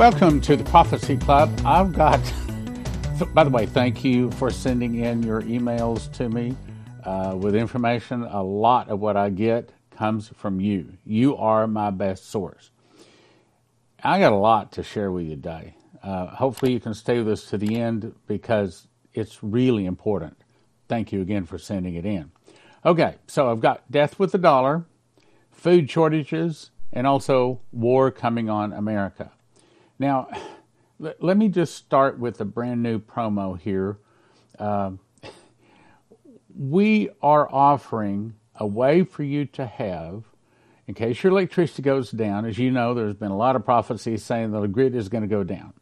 Welcome to the Prophecy Club. I've got, by the way, thank you for sending in your emails to me uh, with information. A lot of what I get comes from you. You are my best source. I got a lot to share with you today. Uh, hopefully, you can stay with us to the end because it's really important. Thank you again for sending it in. Okay, so I've got death with the dollar, food shortages, and also war coming on America. Now, let me just start with a brand new promo here. Uh, we are offering a way for you to have, in case your electricity goes down, as you know, there's been a lot of prophecies saying that the grid is going to go down.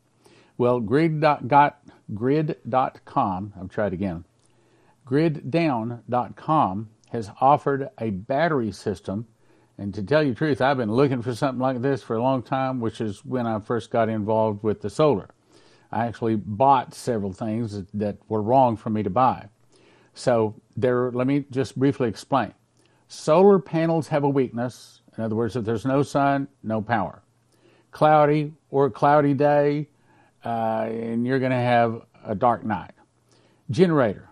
Well, grid.com, grid.com, I've tried again, griddown.com has offered a battery system. And to tell you the truth, I've been looking for something like this for a long time, which is when I first got involved with the solar. I actually bought several things that, were wrong for me to buy. So there, let me just briefly explain. Solar panels have a weakness. In other words, if there's no sun, no power. Cloudy or cloudy day, uh, and you're going to have a dark night. Generator.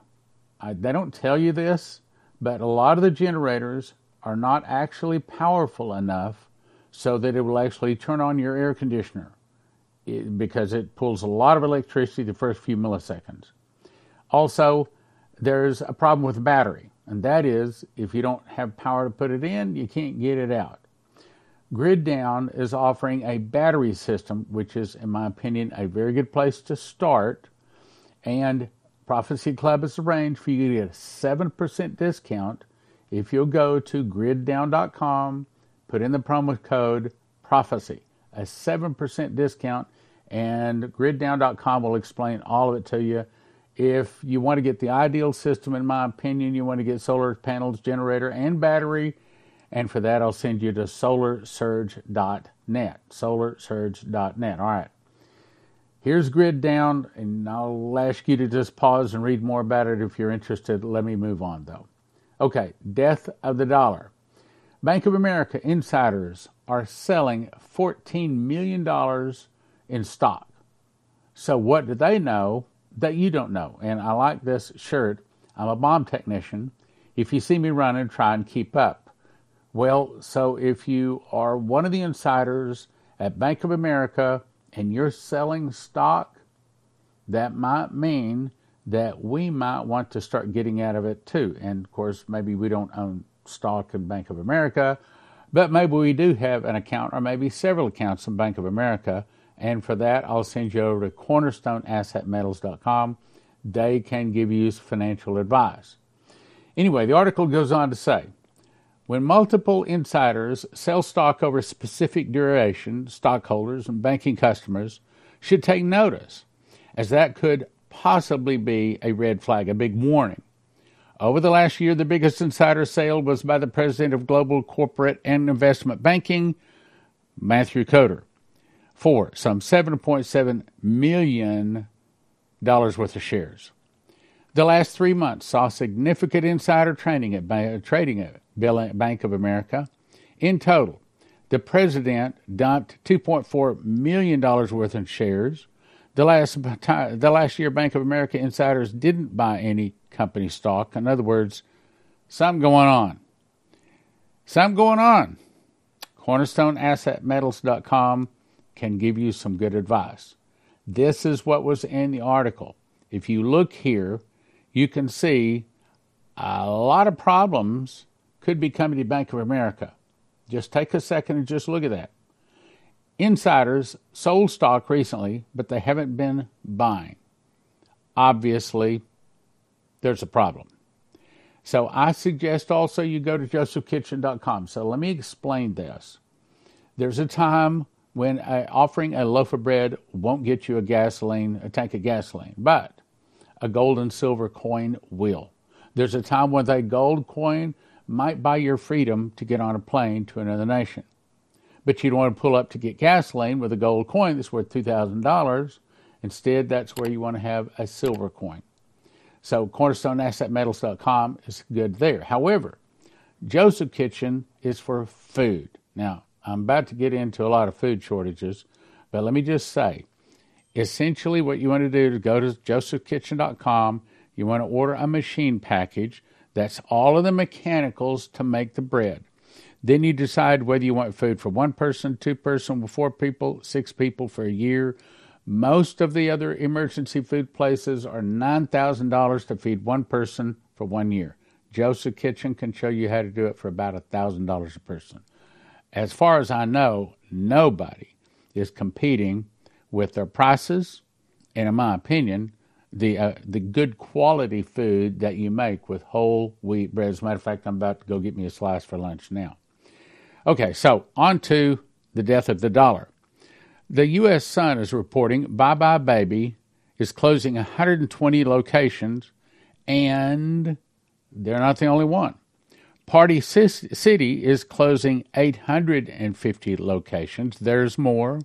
I, they don't tell you this, but a lot of the generators are not actually powerful enough so that it will actually turn on your air conditioner it, because it pulls a lot of electricity the first few milliseconds. Also, there's a problem with the battery, and that is if you don't have power to put it in, you can't get it out. Grid Down is offering a battery system, which is, in my opinion, a very good place to start. And Prophecy Club has arranged for you to get a 7% discount if you'll go to griddown.com, put in the promo code prophecy, a 7% discount, and griddown.com will explain all of it to you. If you want to get the ideal system, in my opinion, you want to get solar panels, generator, and battery. And for that, I'll send you to solarsurge.net. Solarsurge.net. All right. Here's Grid Down, and I'll ask you to just pause and read more about it if you're interested. Let me move on, though. Okay, death of the dollar. Bank of America insiders are selling $14 million in stock. So, what do they know that you don't know. And I like this shirt. I'm a bomb technician. If you see me running, try and keep up. Well, so if you are one of the insiders at Bank of America and you're selling stock, that might mean that we might want to start getting out of it too. And of course, maybe we don't own stock in Bank of America, but maybe we do have an account or maybe several accounts in Bank of America and for that, I'll send you over to cornerstoneassetmetals.com. They can give you financial advice. Anyway, the article goes on to say when multiple insiders sell stock over a specific duration, stockholders and banking customers should take notice, as that could possibly be a red flag, a big warning. Over the last year, the biggest insider sale was by the president of Global Corporate and Investment Banking, Matthew Koder for some $7.7 million worth of shares. The last three months saw significant insider trading at, trading at Bank of America. In total, the president dumped $2.4 million worth of shares. The last, the last year, Bank of America insiders didn't buy any company stock. In other words, something going on. Something going on. CornerstoneAssetMetals.com can give you some good advice. This is what was in the article. If you look here, you can see a lot of problems could be coming to Bank of America. Just take a second and just look at that. Insiders sold stock recently, but they haven't been buying. Obviously, there's a problem. So I suggest also you go to josephkitchen.com. So let me explain this. There's a time when uh, offering a loaf of bread won't get you a gasoline, a tank of gasoline, but a gold and silver coin will. There's a time when a gold coin might buy your freedom to get on a plane to another nation. But you don't want to pull up to get gasoline with a gold coin that's worth $2,000. Instead, that's where you want to have a silver coin. So cornerstoneassetmetals.com is good there. However, Joseph Kitchen is for food. Now, I'm about to get into a lot of food shortages, But let me just say, essentially what you want to do is go to josephkitchen.com. You want to order a machine package. That's all of the mechanicals to make the bread. Then you decide whether you want food for one person, two person, four people, six people for a year. Most of the other emergency food places are $9,000 to feed one person for one year. Joseph Kitchen can show you how to do it for about $1,000 a person. As far as I know, nobody is competing with their prices, and in my opinion, the uh, the good quality food that you make with whole wheat bread. As a matter of fact, I'm about to go get me a slice for lunch now. Okay, so on to the death of the dollar. The U.S. Sun is reporting Buy Buy Baby is closing 120 locations, and they're not the only one. Party City is closing 850 locations. There's more.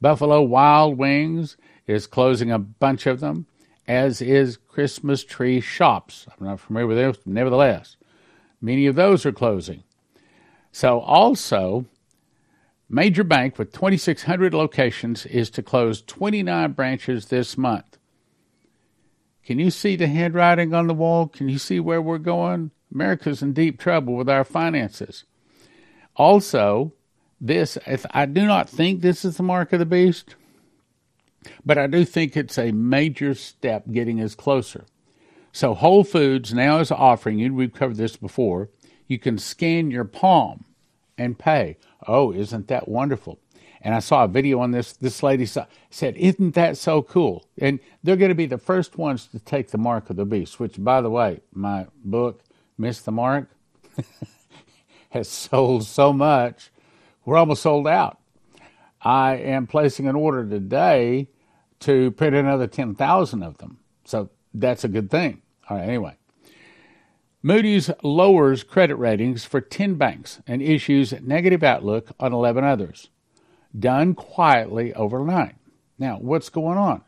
Buffalo Wild Wings is closing a bunch of them, as is Christmas Tree Shops. I'm not familiar with those, nevertheless. Many of those are closing. So, also, Major Bank with 2,600 locations is to close 29 branches this month. Can you see the handwriting on the wall? Can you see where we're going? America's in deep trouble with our finances. Also, this, if I do not think this is the mark of the beast, but I do think it's a major step getting us closer. So Whole Foods now is offering you, we've covered this before, you can scan your palm and pay. Oh, isn't that wonderful? And I saw a video on this. This lady saw, said, Isn't that so cool? And they're going to be the first ones to take the mark of the beast, which, by the way, my book, Miss the mark, has sold so much. We're almost sold out. I am placing an order today to print another 10,000 of them. So that's a good thing. All right, anyway. Moody's lowers credit ratings for 10 banks and issues negative outlook on 11 others. Done quietly overnight. Now, what's going on?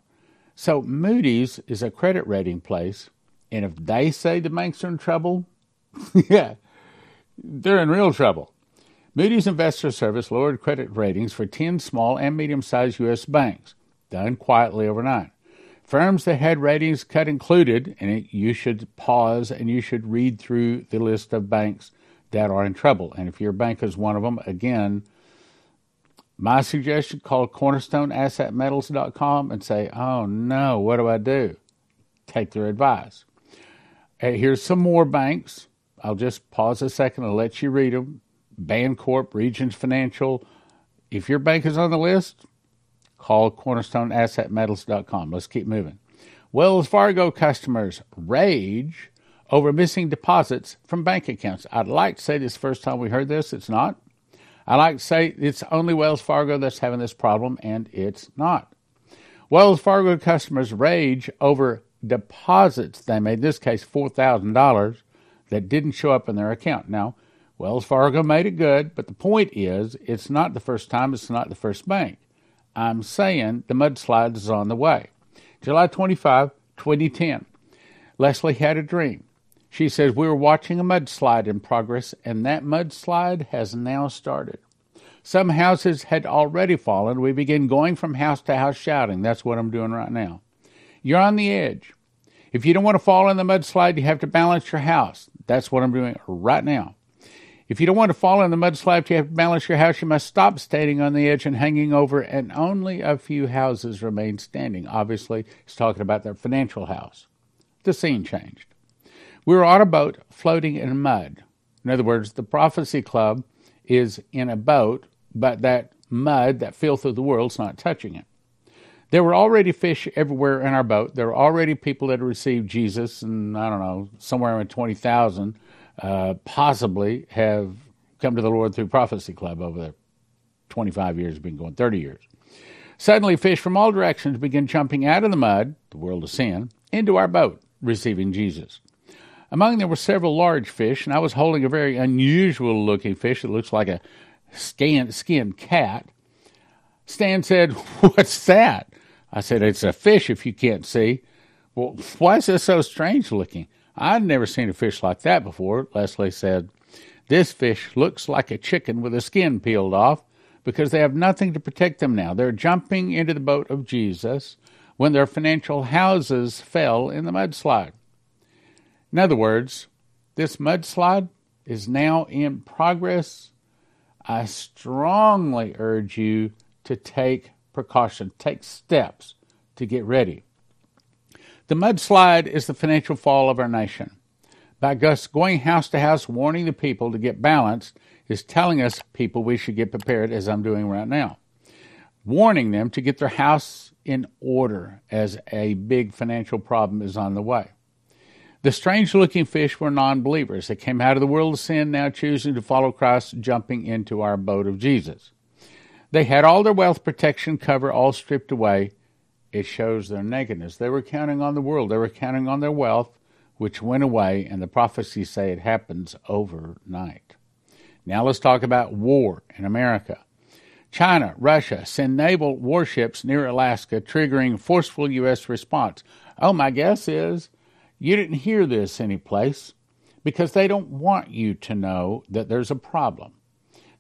So, Moody's is a credit rating place, and if they say the banks are in trouble, yeah, they're in real trouble. Moody's Investor Service lowered credit ratings for 10 small and medium sized U.S. banks, done quietly overnight. Firms that had ratings cut included, and it, you should pause and you should read through the list of banks that are in trouble. And if your bank is one of them, again, my suggestion call cornerstoneassetmetals.com and say, oh no, what do I do? Take their advice. Hey, here's some more banks I'll just pause a second and let you read them. Bancorp, Regions Financial. If your bank is on the list, call cornerstoneassetmetals.com. Let's keep moving. Wells Fargo customers rage over missing deposits from bank accounts. I'd like to say this first time we heard this, it's not. I like to say it's only Wells Fargo that's having this problem, and it's not. Wells Fargo customers rage over deposits they made, in this case $4,000, that didn't show up in their account. Now, Wells Fargo made it good, but the point is, it's not the first time, it's not the first bank. I'm saying the mudslide is on the way. July 25, 2010. Leslie had a dream. She says, We were watching a mudslide in progress, and that mudslide has now started. Some houses had already fallen. We began going from house to house shouting. That's what I'm doing right now. You're on the edge. If you don't want to fall in the mudslide, you have to balance your house. That's what I'm doing right now. If you don't want to fall in the mudslide, you have to balance your house. You must stop standing on the edge and hanging over, and only a few houses remain standing. Obviously, he's talking about their financial house. The scene changed. We were on a boat floating in mud. In other words, the prophecy club is in a boat, but that mud, that filth of the world, is not touching it. There were already fish everywhere in our boat. There were already people that had received Jesus, and I don't know, somewhere around 20,000 uh, possibly have come to the Lord through Prophecy Club over there. 25 years, been going 30 years. Suddenly, fish from all directions begin jumping out of the mud, the world of sin, into our boat, receiving Jesus. Among them were several large fish, and I was holding a very unusual looking fish that looks like a skinned cat. Stan said, What's that? I said, It's a fish if you can't see. Well, why is this so strange looking? I'd never seen a fish like that before, Leslie said. This fish looks like a chicken with the skin peeled off, because they have nothing to protect them now. They're jumping into the boat of Jesus when their financial houses fell in the mudslide. In other words, this mudslide is now in progress. I strongly urge you to take precaution, take steps to get ready. The mudslide is the financial fall of our nation. By us going house to house warning the people to get balanced is telling us people we should get prepared as I'm doing right now. Warning them to get their house in order as a big financial problem is on the way. The strange looking fish were non believers. They came out of the world of sin, now choosing to follow Christ, jumping into our boat of Jesus. They had all their wealth protection cover all stripped away. It shows their nakedness. They were counting on the world, they were counting on their wealth, which went away, and the prophecies say it happens overnight. Now let's talk about war in America. China, Russia send naval warships near Alaska, triggering forceful U.S. response. Oh, my guess is you didn't hear this anyplace because they don't want you to know that there's a problem,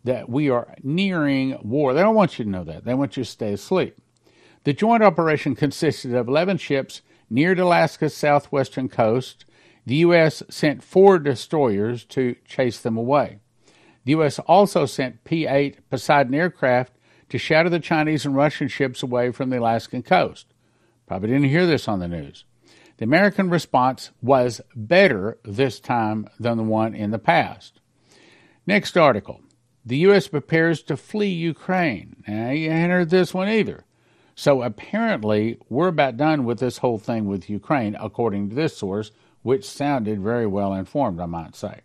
that we are nearing war. They don't want you to know that. They want you to stay asleep. The joint operation consisted of 11 ships near Alaska's southwestern coast. The U.S. sent four destroyers to chase them away. The U.S. also sent P 8 Poseidon aircraft to shatter the Chinese and Russian ships away from the Alaskan coast. Probably didn't hear this on the news. The American response was better this time than the one in the past. Next article. The U.S. prepares to flee Ukraine. Now, you entered this one either. So apparently, we're about done with this whole thing with Ukraine, according to this source, which sounded very well informed, I might say.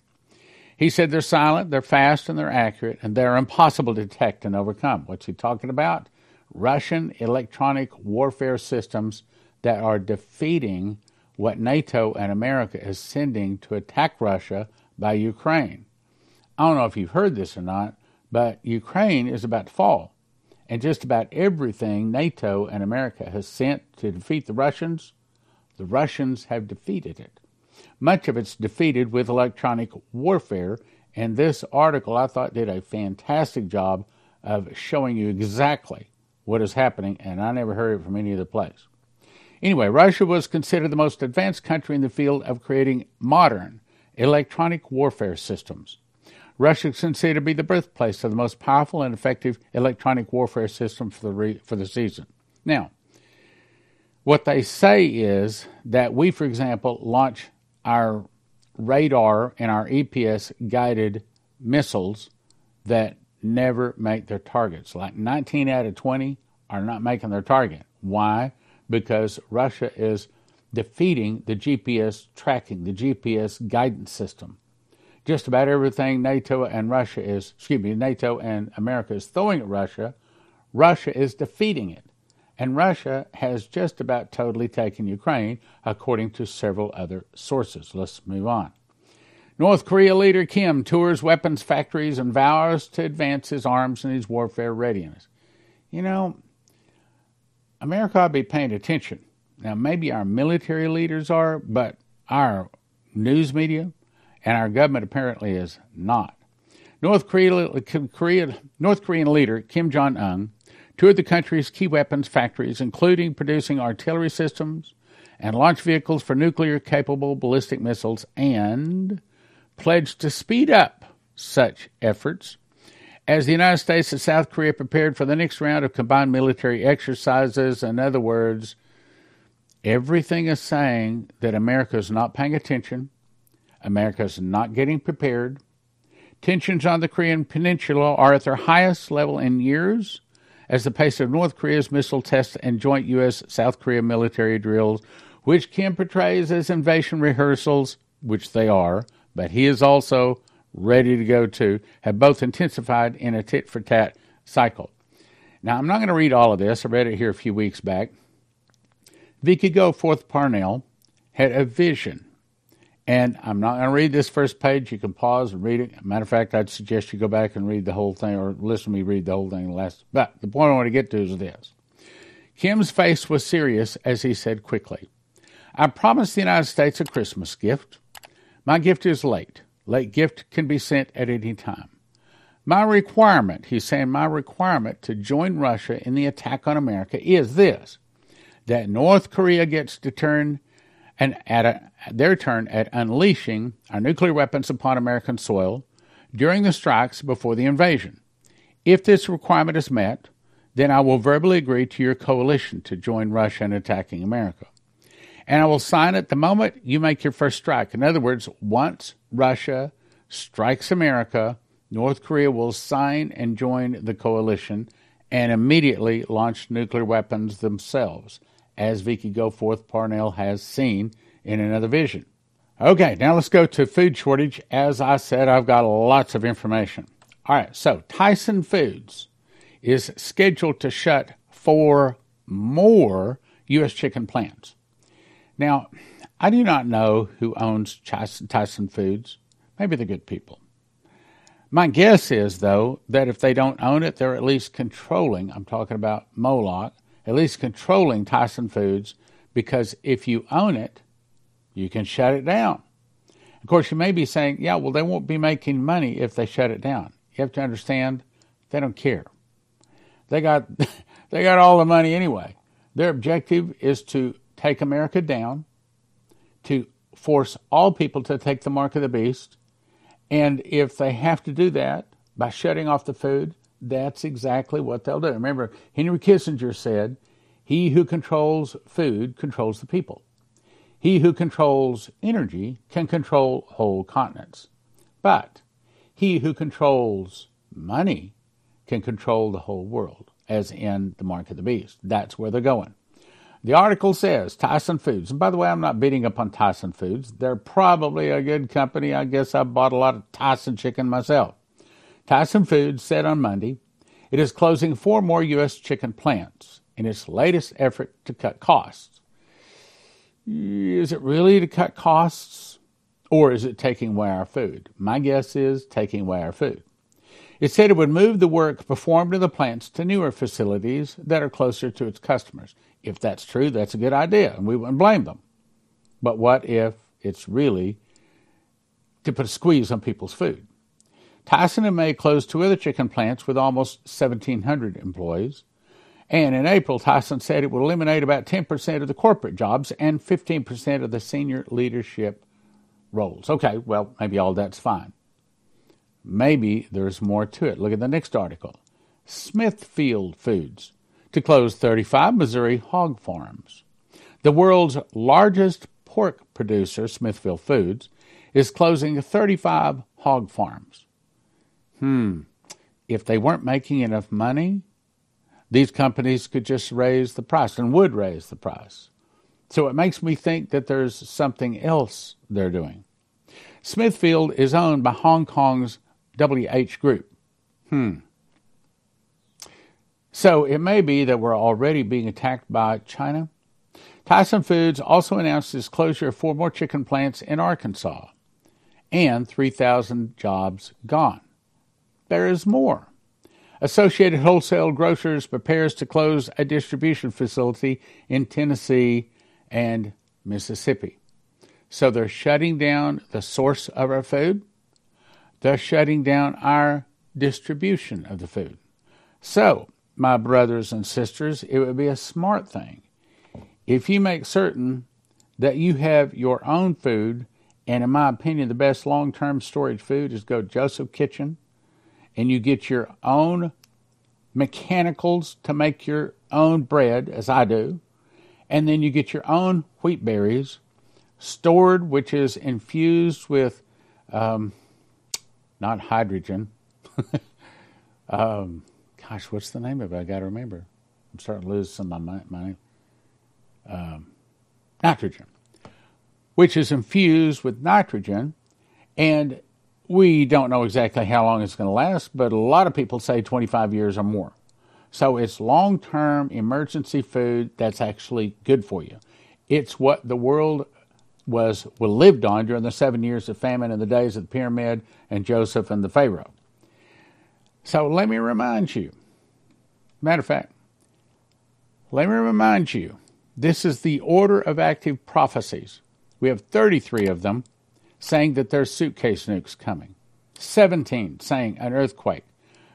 He said they're silent, they're fast, and they're accurate, and they're impossible to detect and overcome. What's he talking about? Russian electronic warfare systems that are defeating what NATO and America is sending to attack Russia by Ukraine. I don't know if you've heard this or not, but Ukraine is about to fall. And just about everything NATO and America has sent to defeat the Russians, the Russians have defeated it. Much of it's defeated with electronic warfare, and this article I thought did a fantastic job of showing you exactly what is happening, and I never heard it from any other place. Anyway, Russia was considered the most advanced country in the field of creating modern electronic warfare systems. Russia is considered to be the birthplace of the most powerful and effective electronic warfare system for the, re- for the season. Now, what they say is that we, for example, launch our radar and our GPS guided missiles that never make their targets. Like 19 out of 20 are not making their target. Why? Because Russia is defeating the GPS tracking, the GPS guidance system. Just about everything NATO and Russia is, excuse me, NATO and America is throwing at Russia, Russia is defeating it and Russia has just about totally taken Ukraine, according to several other sources. Let's move on. North Korea leader Kim tours weapons factories and vows to advance his arms and his warfare readiness. You know, America ought to be paying attention. Now, maybe our military leaders are, but our news media and our government apparently is not. North Korea, North Korean leader Kim Jong Un toured the country's key weapons factories, including producing artillery systems and launch vehicles for nuclear capable ballistic missiles, and pledged to speed up such efforts as the United States and South Korea prepared for the next round of combined military exercises. In other words, everything is saying that America is not paying attention, America is not getting prepared. Tensions on the Korean Peninsula are at their highest level in years as the pace of North Korea's missile tests and joint U.S. South Korea military drills, which Kim portrays as invasion rehearsals, which they are, but he is also ready to go too, have both intensified in a tit for tat cycle. Now, I'm not going to read all of this. I read it here a few weeks back. Vicky Goforth Parnell had a vision and I'm not going to read this first page. You can pause and read it. Matter of fact, I'd suggest you go back and read the whole thing or listen to me read the whole thing last. But the point I want to get to is this Kim's face was serious as he said quickly, I promised the United States a Christmas gift. My gift is late. Late gift can be sent at any time. My requirement, he's saying, my requirement to join Russia in the attack on America is this that North Korea gets to turn and at a, their turn at unleashing our nuclear weapons upon American soil during the strikes before the invasion. If this requirement is met, then I will verbally agree to your coalition to join Russia in attacking America. And I will sign it the moment you make your first strike. In other words, once Russia strikes America, North Korea will sign and join the coalition and immediately launch nuclear weapons themselves as Vicky Goforth Parnell has seen in another vision. Okay, now let's go to food shortage. As I said, I've got lots of information. All right, so Tyson Foods is scheduled to shut four more U.S. chicken plants. Now, I do not know who owns Tyson Foods. Maybe they're good people. My guess is, though, that if they don't own it, they're at least controlling, I'm talking about Moloch, at least controlling Tyson Foods, because if you own it, you can shut it down. Of course, you may be saying, yeah, well, they won't be making money if they shut it down. You have to understand, they don't care. They got, they got all the money anyway. Their objective is to take America down, to force all people to take the mark of the beast. And if they have to do that by shutting off the food, that's exactly what they'll do. Remember, Henry Kissinger said, He who controls food controls the people. He who controls energy can control whole continents. But he who controls money can control the whole world, as in the mark of the beast. That's where they're going. The article says Tyson Foods, and by the way, I'm not beating up on Tyson Foods. They're probably a good company. I guess I bought a lot of Tyson chicken myself. Tyson Foods said on Monday it is closing four more U.S. chicken plants in its latest effort to cut costs. Is it really to cut costs, or is it taking away our food? My guess is taking away our food. It said it would move the work performed in the plants to newer facilities that are closer to its customers. If that's true, that's a good idea, and we wouldn't blame them. But what if it's really to put a squeeze on people's food? Tyson and May closed two other chicken plants with almost 1,700 employees. And in April, Tyson said it would eliminate about 10% of the corporate jobs and 15% of the senior leadership roles. Okay, well, maybe all that's fine. Maybe there's more to it. Look at the next article Smithfield Foods to close 35 Missouri hog farms. The world's largest pork producer, Smithfield Foods, is closing 35 hog farms hmm, if they weren't making enough money, these companies could just raise the price and would raise the price. So it makes me think that there's something else they're doing. Smithfield is owned by Hong Kong's WH Group. Hmm. So it may be that we're already being attacked by China. Tyson Foods also announced its closure of four more chicken plants in Arkansas and 3,000 jobs gone there is more. Associated Wholesale Grocers prepares to close a distribution facility in Tennessee and Mississippi. So they're shutting down the source of our food. They're shutting down our distribution of the food. So, my brothers and sisters, it would be a smart thing if you make certain that you have your own food. And in my opinion, the best long term storage food is go Joseph Kitchen and you get your own mechanicals to make your own bread, as I do, and then you get your own wheat berries stored, which is infused with um, not hydrogen. um, gosh, what's the name of it? I got to remember. I'm starting to lose some of my, my um, nitrogen, which is infused with nitrogen, and we don't know exactly how long it's going to last, but a lot of people say 25 years or more. So it's long term emergency food that's actually good for you. It's what the world was, lived on during the seven years of famine in the days of the pyramid and Joseph and the Pharaoh. So let me remind you, matter of fact, let me remind you, this is the order of active prophecies. We have 33 of them saying that there's suitcase nukes coming. 17 saying an earthquake.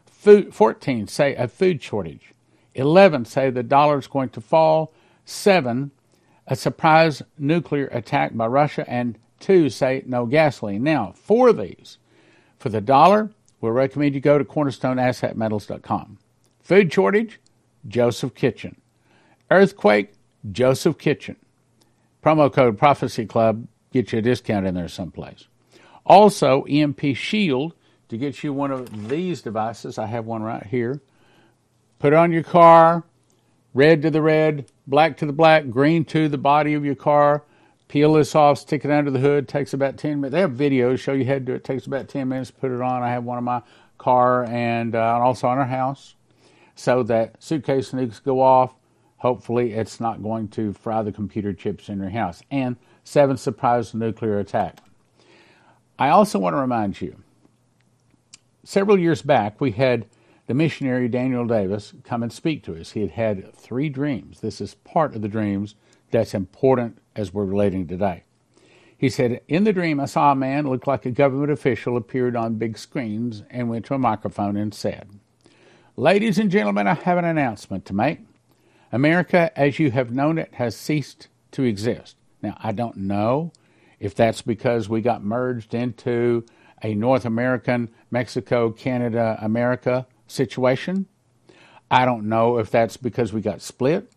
Food, 14 say a food shortage. 11 say the dollar is going to fall. 7 a surprise nuclear attack by Russia. And 2 say no gasoline. Now, for these, for the dollar, we'll recommend you go to cornerstoneassetmetals.com. Food shortage, Joseph Kitchen. Earthquake, Joseph Kitchen. Promo code Prophecy Club, get you a discount in there someplace. Also, EMP Shield to get you one of these devices. I have one right here. Put it on your car, red to the red, black to the black, green to the body of your car. Peel this off, stick it under the hood. Takes about 10 minutes. They have videos show you how to do it. takes about 10 minutes put it on. I have one in my car and uh, also on our house so that suitcase nukes go off. Hopefully, it's not going to fry the computer chips in your house. And seven surprise nuclear attack. I also want to remind you several years back, we had the missionary Daniel Davis come and speak to us. He had had three dreams. This is part of the dreams that's important as we're relating today. He said, In the dream, I saw a man look like a government official appeared on big screens and went to a microphone and said, Ladies and gentlemen, I have an announcement to make. America, as you have known it, has ceased to exist. Now, I don't know if that's because we got merged into a North American, Mexico, Canada, America situation. I don't know if that's because we got split.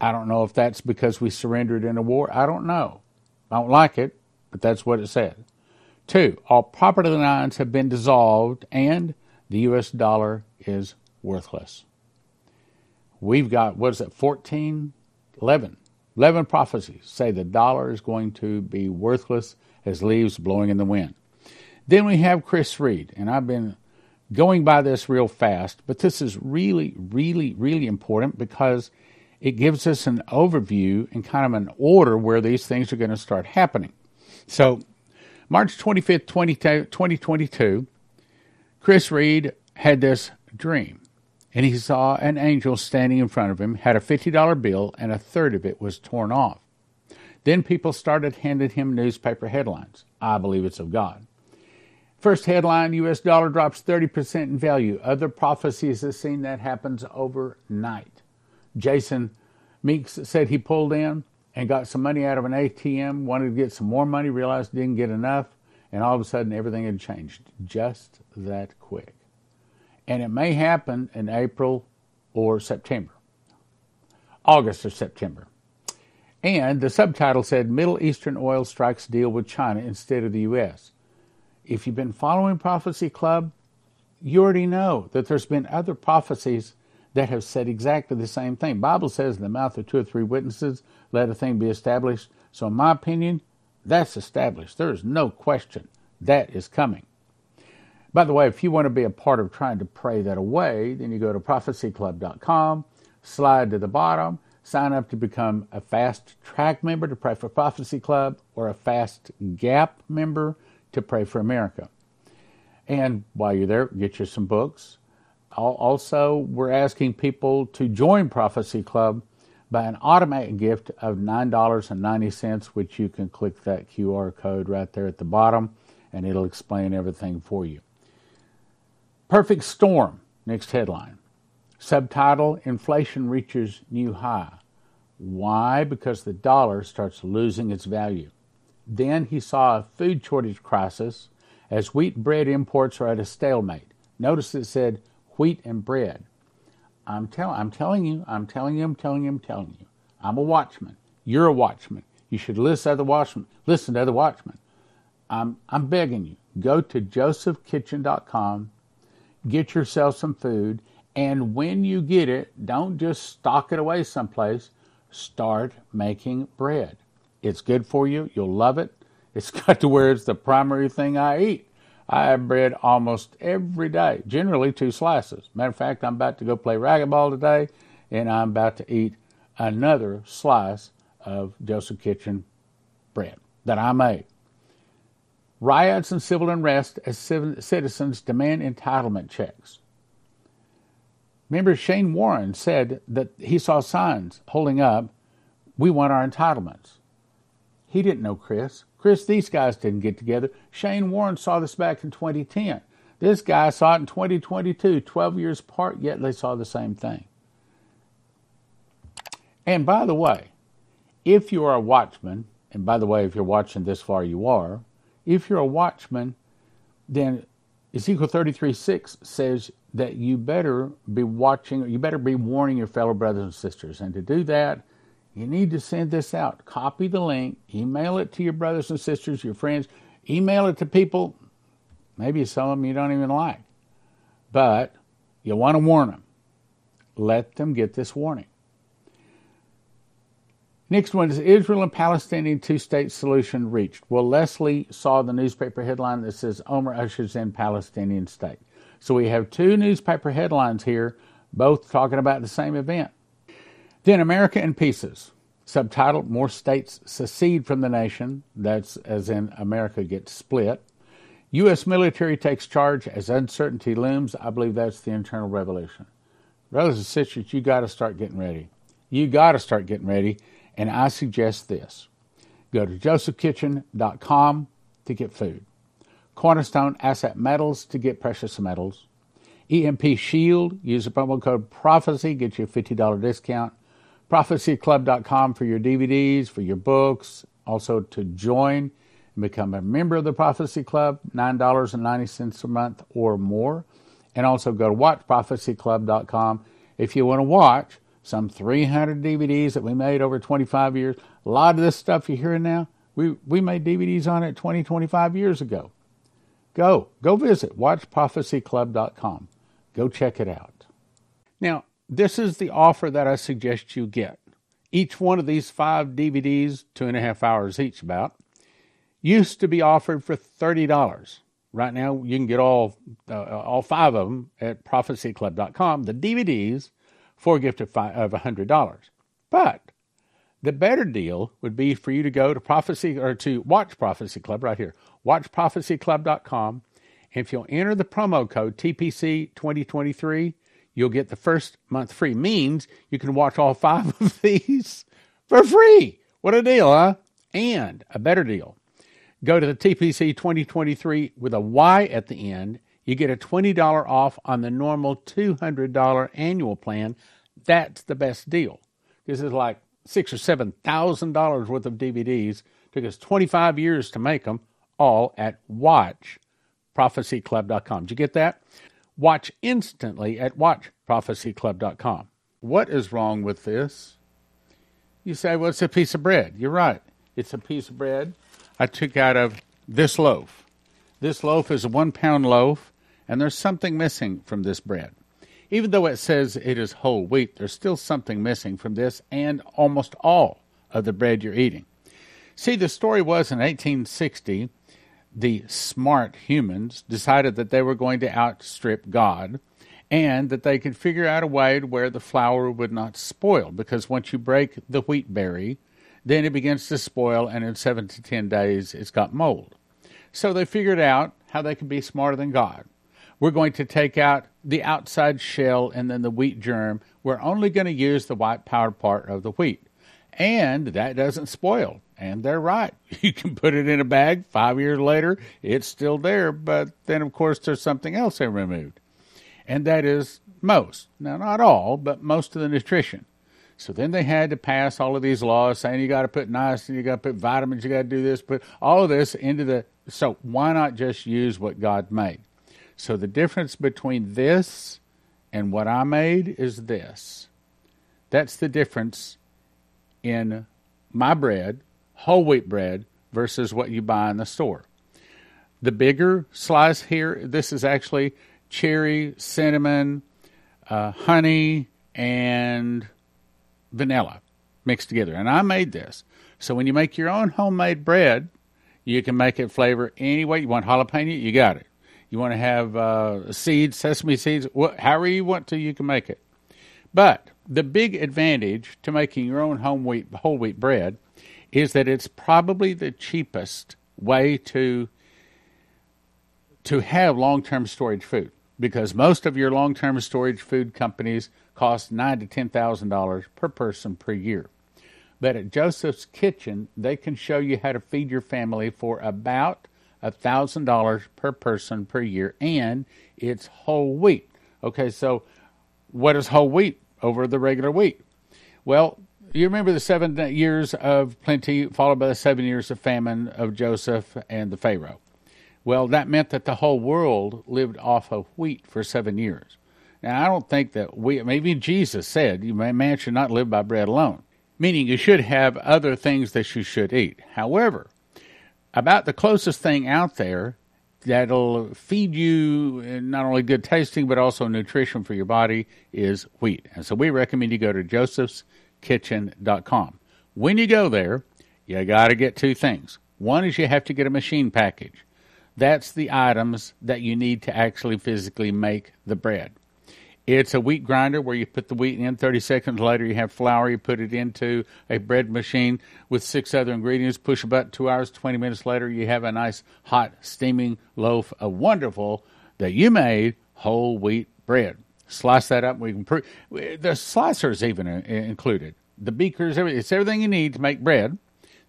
I don't know if that's because we surrendered in a war. I don't know. I don't like it, but that's what it said. Two, all property lines have been dissolved and the U.S. dollar is worthless. We've got, what is it, 14, 11, 11 prophecies say the dollar is going to be worthless as leaves blowing in the wind. Then we have Chris Reed, and I've been going by this real fast, but this is really, really, really important because it gives us an overview and kind of an order where these things are going to start happening. So, March 25th, 2022, Chris Reed had this dream, and he saw an angel standing in front of him, had a $50 bill, and a third of it was torn off. Then people started handing him newspaper headlines. I believe it's of God. First headline US dollar drops 30% in value. Other prophecies have seen that happens overnight. Jason Meeks said he pulled in and got some money out of an ATM, wanted to get some more money, realized didn't get enough, and all of a sudden everything had changed just that quick. And it may happen in April or September, August or September. And the subtitle said Middle Eastern oil strikes deal with China instead of the U.S if you've been following Prophecy Club, you already know that there's been other prophecies that have said exactly the same thing. Bible says in the mouth of two or three witnesses, let a thing be established. So in my opinion, that's established. There is no question that is coming. By the way, if you want to be a part of trying to pray that away, then you go to prophecyclub.com, slide to the bottom, sign up to become a fast track member to pray for Prophecy Club or a fast gap member to pray for America. And while you're there, get you some books. Also, we're asking people to join Prophecy Club by an automatic gift of $9.90, which you can click that QR code right there at the bottom, and it'll explain everything for you. Perfect Storm, next headline. Subtitle Inflation reaches new high. Why? Because the dollar starts losing its value. Then he saw a food shortage crisis as wheat bread imports are at a stalemate. Notice it said wheat and bread. I'm, tell- I'm telling you, I'm telling you, I'm telling you, I'm telling you. I'm a watchman. You're a watchman. You should listen to the watchman. Listen to the watchman. I'm, I'm begging you, go to josephkitchen.com, get yourself some food, and when you get it, don't just stock it away someplace. Start making bread. It's good for you. You'll love it. It's got to where it's the primary thing I eat. I have bread almost every day, generally two slices. Matter of fact, I'm about to go play racquetball today, and I'm about to eat another slice of Joseph Kitchen bread that I made. Riots and civil unrest as citizens demand entitlement checks. Remember, Shane Warren said that he saw signs holding up, we want our entitlements. He didn't know Chris. Chris, these guys didn't get together. Shane Warren saw this back in 2010. This guy saw it in 2022, 12 years apart, yet they saw the same thing. And by the way, if you are a watchman, and by the way, if you're watching this far, you are, if you're a watchman, then Ezekiel 33 6 says that you better be watching, you better be warning your fellow brothers and sisters. And to do that, you need to send this out. Copy the link, email it to your brothers and sisters, your friends, email it to people, maybe some of them you don't even like. But you want to warn them. Let them get this warning. Next one is Israel and Palestinian two state solution reached. Well, Leslie saw the newspaper headline that says Olmert ushers in Palestinian state. So we have two newspaper headlines here, both talking about the same event. Then America in Pieces, subtitled More States Secede from the Nation. That's as in America gets split. U.S. military takes charge as uncertainty looms. I believe that's the internal revolution. Brothers and sisters, you got to start getting ready. You got to start getting ready and I suggest this. Go to josephkitchen.com to get food, Cornerstone Asset Metals to get precious metals, EMP Shield, use the promo code PROPHECY, get you a $50 discount, prophecyclub.com for your DVDs, for your books, also to join and become a member of the Prophecy Club, $9.90 a month or more. And also go to watchprophecyclub.com if you want to watch some 300 DVDs that we made over 25 years. A lot of this stuff you're hearing now, we, we made DVDs on it 20, 25 years ago. Go, go visit watchprophecyclub.com. Go check it out. Now, this is the offer that I suggest you get. Each one of these five DVDs, two and a half hours each about, used to be offered for $30. Right now, you can get all uh, all five of them at prophecyclub.com. The DVDs for a gift of, of $100. But the better deal would be for you to go to prophecy or to watch prophecy club right here watchprophecyclub.com and if you'll enter the promo code tpc 2023 you'll get the first month free. Means you can watch all five of these for free. What a deal huh? And a better deal. Go to the tpc 2023 with a y at the end you get a $20 off on the normal $200 annual plan. That's the best deal. This is like six or seven thousand dollars worth of DVDs. Took us 25 years to make them, all at watchprophecyclub.com. Did you get that? Watch instantly at watchprophecyclub.com. What is wrong with this? You say, well, it's a piece of bread. You're right. It's a piece of bread I took out of this loaf. This loaf is a one pound loaf and there's something missing from this bread. Even though it says it is whole wheat, there's still something missing from this and almost all of the bread you're eating. See, the story was in 1860, the smart humans decided that they were going to outstrip God and that they could figure out a way to where the flour would not spoil because once you break the wheat berry, then it begins to spoil and in seven to ten days it's got mold. So they figured out how they could be smarter than God. We're going to take out the outside shell and then the wheat germ. We're only going to use the white powder part of the wheat. And that doesn't spoil. And they're right. You can put it in a bag. Five years later, it's still there. But then, of course, there's something else they removed. And that is most. Now, not all, but most of the nutrition. So then they had to pass all of these laws saying you got to put niacin, you got to put vitamins, you got to do this, put all of this into the. So why not just use what God made? So the difference between this and what I made is this. That's the difference in my bread, whole wheat bread, versus what you buy in the store. The bigger slice here, this is actually cherry, cinnamon, uh, honey, and vanilla mixed together. And I made this. So when you make your own homemade bread, you can make it flavor any way you want. Jalapeno, you got it. You want to have uh, seeds, sesame seeds, however you want to, you can make it. But the big advantage to making your own home wheat, whole wheat bread is that it's probably the cheapest way to to have long-term storage food because most of your long-term storage food companies cost nine to ten thousand dollars per person per year. But at Joseph's Kitchen, they can show you how to feed your family for about $1,000 per person per year, and it's whole wheat. Okay, so what is whole wheat over the regular wheat? Well, you remember the seven years of plenty, followed by the seven years of famine of Joseph and the Pharaoh. Well, that meant that the whole world lived off of wheat for seven years. Now, I don't think that we, maybe Jesus said, man should not live by bread alone, meaning you should have other things that you should eat. However, about the closest thing out there that'll feed you not only good tasting but also nutrition for your body is wheat. And so we recommend you go to josephskitchen.com. When you go there, you got to get two things. One is you have to get a machine package. That's the items that you need to actually physically make the bread. It's a wheat grinder where you put the wheat in. 30 seconds later, you have flour. You put it into a bread machine with six other ingredients. Push a button. Two hours, 20 minutes later, you have a nice, hot, steaming loaf of wonderful that you made whole wheat bread. Slice that up. We can pr- the slicers even uh, included. The beakers, it's everything you need to make bread.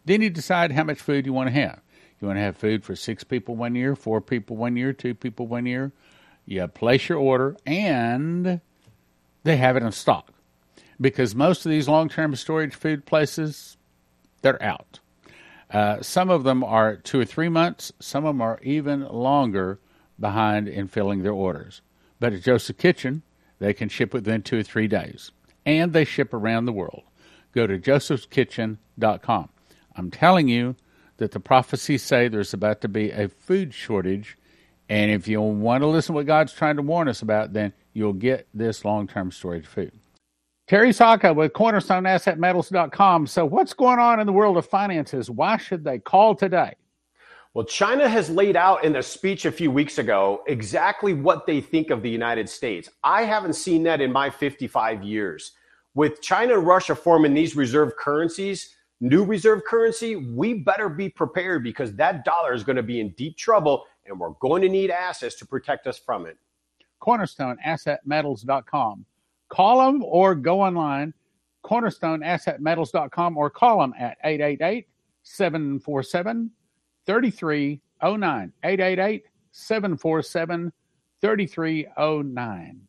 Then you decide how much food you want to have. You want to have food for six people one year, four people one year, two people one year, you place your order, and they have it in stock. Because most of these long term storage food places, they're out. Uh, some of them are two or three months, some of them are even longer behind in filling their orders. But at Joseph Kitchen, they can ship within two or three days. And they ship around the world. Go to josephskitchen.com. I'm telling you that the prophecies say there's about to be a food shortage and if you want to listen to what God's trying to warn us about, then you'll get this long term storage food. Terry Saka with CornerstoneAssetMetals.com. So, what's going on in the world of finances? Why should they call today? Well, China has laid out in a speech a few weeks ago exactly what they think of the United States. I haven't seen that in my 55 years. With China and Russia forming these reserve currencies, new reserve currency, we better be prepared because that dollar is going to be in deep trouble and we're going to need assets to protect us from it. CornerstoneAssetMetals.com. Call them or go online, CornerstoneAssetMetals.com, or call them at 888 747 3309. 888 747 3309.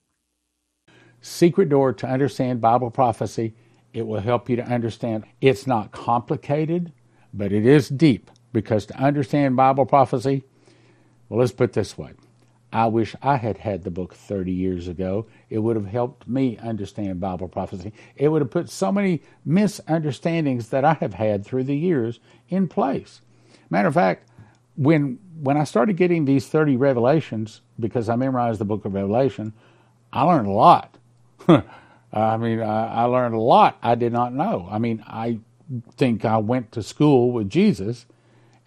Secret door to understand Bible prophecy. It will help you to understand. It's not complicated, but it is deep because to understand Bible prophecy, well, let's put this way. I wish I had had the book 30 years ago. It would have helped me understand Bible prophecy. It would have put so many misunderstandings that I have had through the years in place. Matter of fact, when when I started getting these 30 revelations, because I memorized the book of Revelation, I learned a lot. I mean, I, I learned a lot I did not know. I mean, I think I went to school with Jesus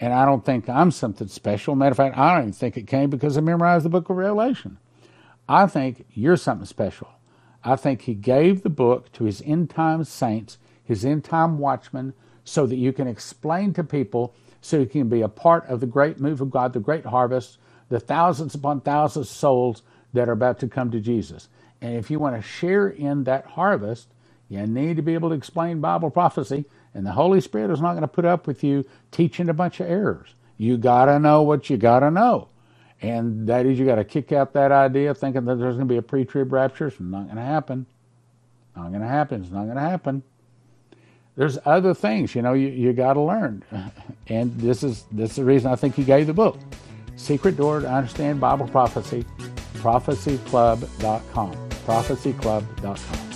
and I don't think I'm something special. Matter of fact, I don't even think it came because I memorized the book of Revelation. I think you're something special. I think he gave the book to his end time saints, his end time watchmen, so that you can explain to people, so you can be a part of the great move of God, the great harvest, the thousands upon thousands of souls that are about to come to Jesus. And if you want to share in that harvest, you need to be able to explain Bible prophecy and the Holy Spirit is not going to put up with you teaching a bunch of errors. You got to know what you got to know. And that is, you got to kick out that idea thinking that there's going to be a pre trib rapture. It's not going to happen. Not going to happen. It's not going to happen. There's other things, you know, you, you got to learn. And this is, this is the reason I think he gave the book Secret Door to Understand Bible Prophecy, prophecyclub.com. Prophecyclub.com.